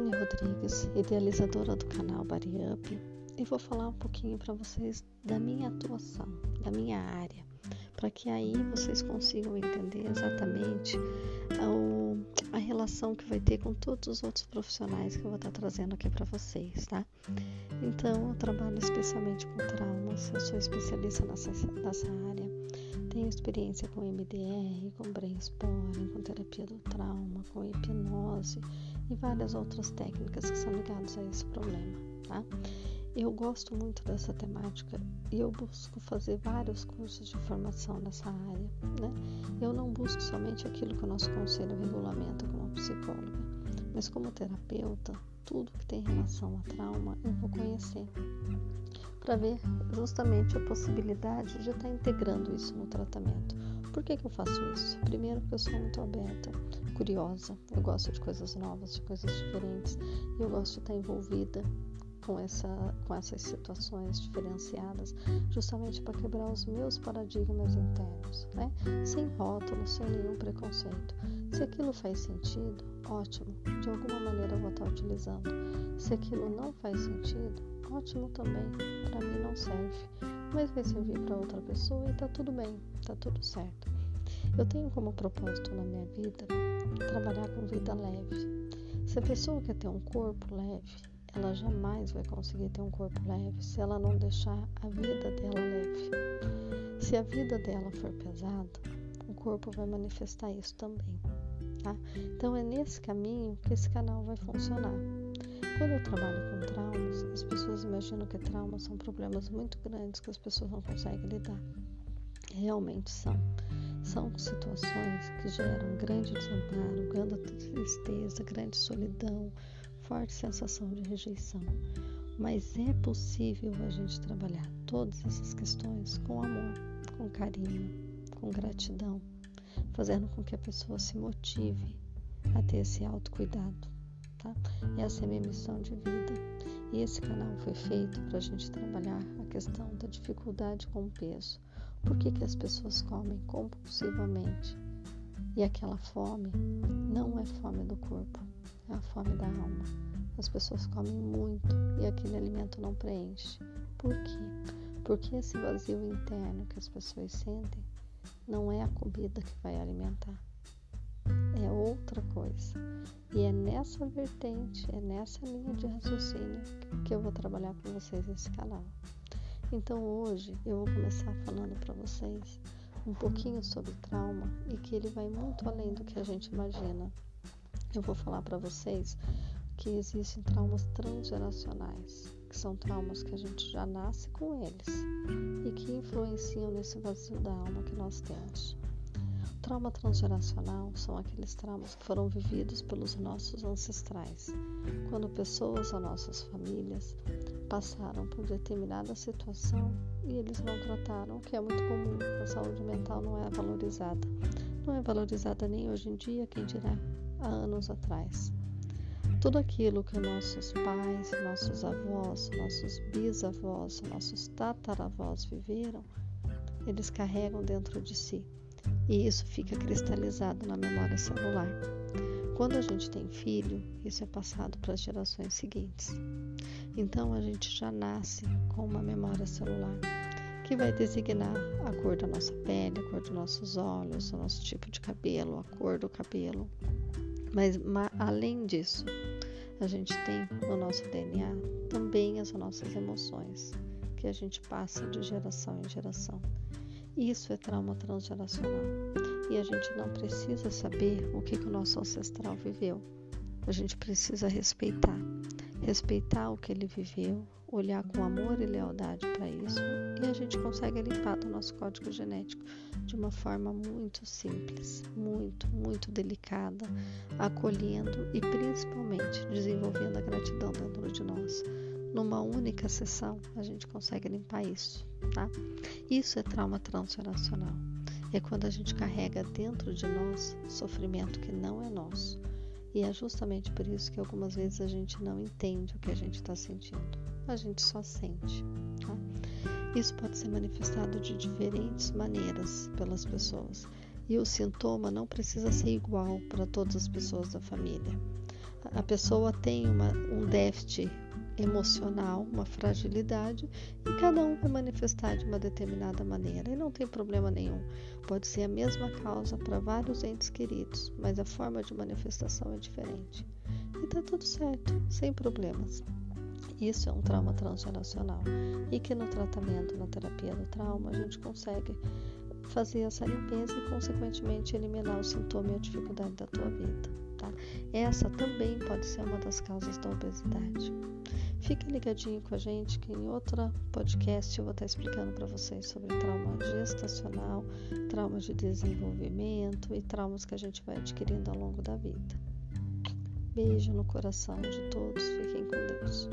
Rodrigues, idealizadora do canal Body Up, e vou falar um pouquinho para vocês da minha atuação, da minha área, para que aí vocês consigam entender exatamente a, a, relação que vai ter com todos os outros profissionais que eu vou estar trazendo aqui para vocês, tá? Então, eu trabalho especialmente com traumas, eu sou especialista nessa, nessa área, tenho experiência com MDR, com brainstorming, com terapia do trauma, com hipnose e várias outras técnicas que são ligadas a esse problema, tá? Eu gosto muito dessa temática e eu busco fazer vários cursos de formação nessa área, né? Eu não busco somente aquilo que o nosso conselho regulamenta como psicóloga, mas como terapeuta, tudo que tem relação a trauma eu vou conhecer para ver justamente a possibilidade de estar integrando isso no tratamento. Por que, que eu faço isso? Primeiro, porque eu sou muito aberta, curiosa, eu gosto de coisas novas, de coisas diferentes, e eu gosto de estar envolvida com, essa, com essas situações diferenciadas, justamente para quebrar os meus paradigmas internos, né? sem rótulo, sem nenhum preconceito. Se aquilo faz sentido, ótimo, de alguma maneira eu vou estar utilizando. Se aquilo não faz sentido, ótimo também, para mim não serve, mas vai servir para outra pessoa e tá tudo bem, tá tudo certo. Eu tenho como propósito na minha vida trabalhar com vida leve. Se a pessoa quer ter um corpo leve, ela jamais vai conseguir ter um corpo leve se ela não deixar a vida dela leve. Se a vida dela for pesada, o corpo vai manifestar isso também. Tá? Então é nesse caminho que esse canal vai funcionar. Quando eu trabalho com traumas, as pessoas imaginam que traumas são problemas muito grandes que as pessoas não conseguem lidar. Realmente são. São situações que geram grande desamparo, grande tristeza, grande solidão, forte sensação de rejeição. Mas é possível a gente trabalhar todas essas questões com amor, com carinho, com gratidão, fazendo com que a pessoa se motive a ter esse autocuidado. Tá? Essa é a minha missão de vida. E esse canal foi feito para a gente trabalhar a questão da dificuldade com o peso. Por que, que as pessoas comem compulsivamente? E aquela fome não é fome do corpo, é a fome da alma. As pessoas comem muito e aquele alimento não preenche. Por quê? Porque esse vazio interno que as pessoas sentem não é a comida que vai alimentar, é outra coisa. E é nessa vertente, é nessa linha de raciocínio que eu vou trabalhar com vocês nesse canal. Então hoje eu vou começar falando para vocês um pouquinho sobre trauma e que ele vai muito além do que a gente imagina eu vou falar para vocês que existem traumas transgeracionais, que são traumas que a gente já nasce com eles e que influenciam nesse vazio da alma que nós temos. Trauma transgeracional são aqueles traumas que foram vividos pelos nossos ancestrais, quando pessoas ou nossas famílias passaram por determinada situação e eles não trataram, o que é muito comum. A saúde mental não é valorizada. Não é valorizada nem hoje em dia, quem dirá há anos atrás. Tudo aquilo que nossos pais, nossos avós, nossos bisavós, nossos tataravós viveram, eles carregam dentro de si e isso fica cristalizado na memória celular. Quando a gente tem filho, isso é passado para as gerações seguintes. Então a gente já nasce com uma memória celular que vai designar a cor da nossa pele, a cor dos nossos olhos, o nosso tipo de cabelo, a cor do cabelo, mas, além disso, a gente tem no nosso DNA também as nossas emoções, que a gente passa de geração em geração. Isso é trauma transgeracional. E a gente não precisa saber o que, que o nosso ancestral viveu. A gente precisa respeitar. Respeitar o que ele viveu, olhar com amor e lealdade para isso e a gente consegue limpar do nosso código genético de uma forma muito simples, muito, muito delicada, acolhendo e principalmente desenvolvendo a gratidão dentro de nós. Numa única sessão, a gente consegue limpar isso, tá? Isso é trauma transgeracional. É quando a gente carrega dentro de nós sofrimento que não é nosso. E é justamente por isso que algumas vezes a gente não entende o que a gente está sentindo a gente só sente. Tá? Isso pode ser manifestado de diferentes maneiras pelas pessoas e o sintoma não precisa ser igual para todas as pessoas da família. a pessoa tem uma, um déficit emocional, uma fragilidade, e cada um vai manifestar de uma determinada maneira. E não tem problema nenhum. Pode ser a mesma causa para vários entes queridos, mas a forma de manifestação é diferente. E tá tudo certo, sem problemas. Isso é um trauma transgeracional e que no tratamento, na terapia do trauma, a gente consegue fazer essa limpeza e, consequentemente, eliminar o sintoma e a dificuldade da tua vida. Tá? Essa também pode ser uma das causas da obesidade. Fique ligadinho com a gente que em outro podcast eu vou estar explicando para vocês sobre trauma gestacional, trauma de desenvolvimento e traumas que a gente vai adquirindo ao longo da vida. Beijo no coração de todos, fiquem com Deus.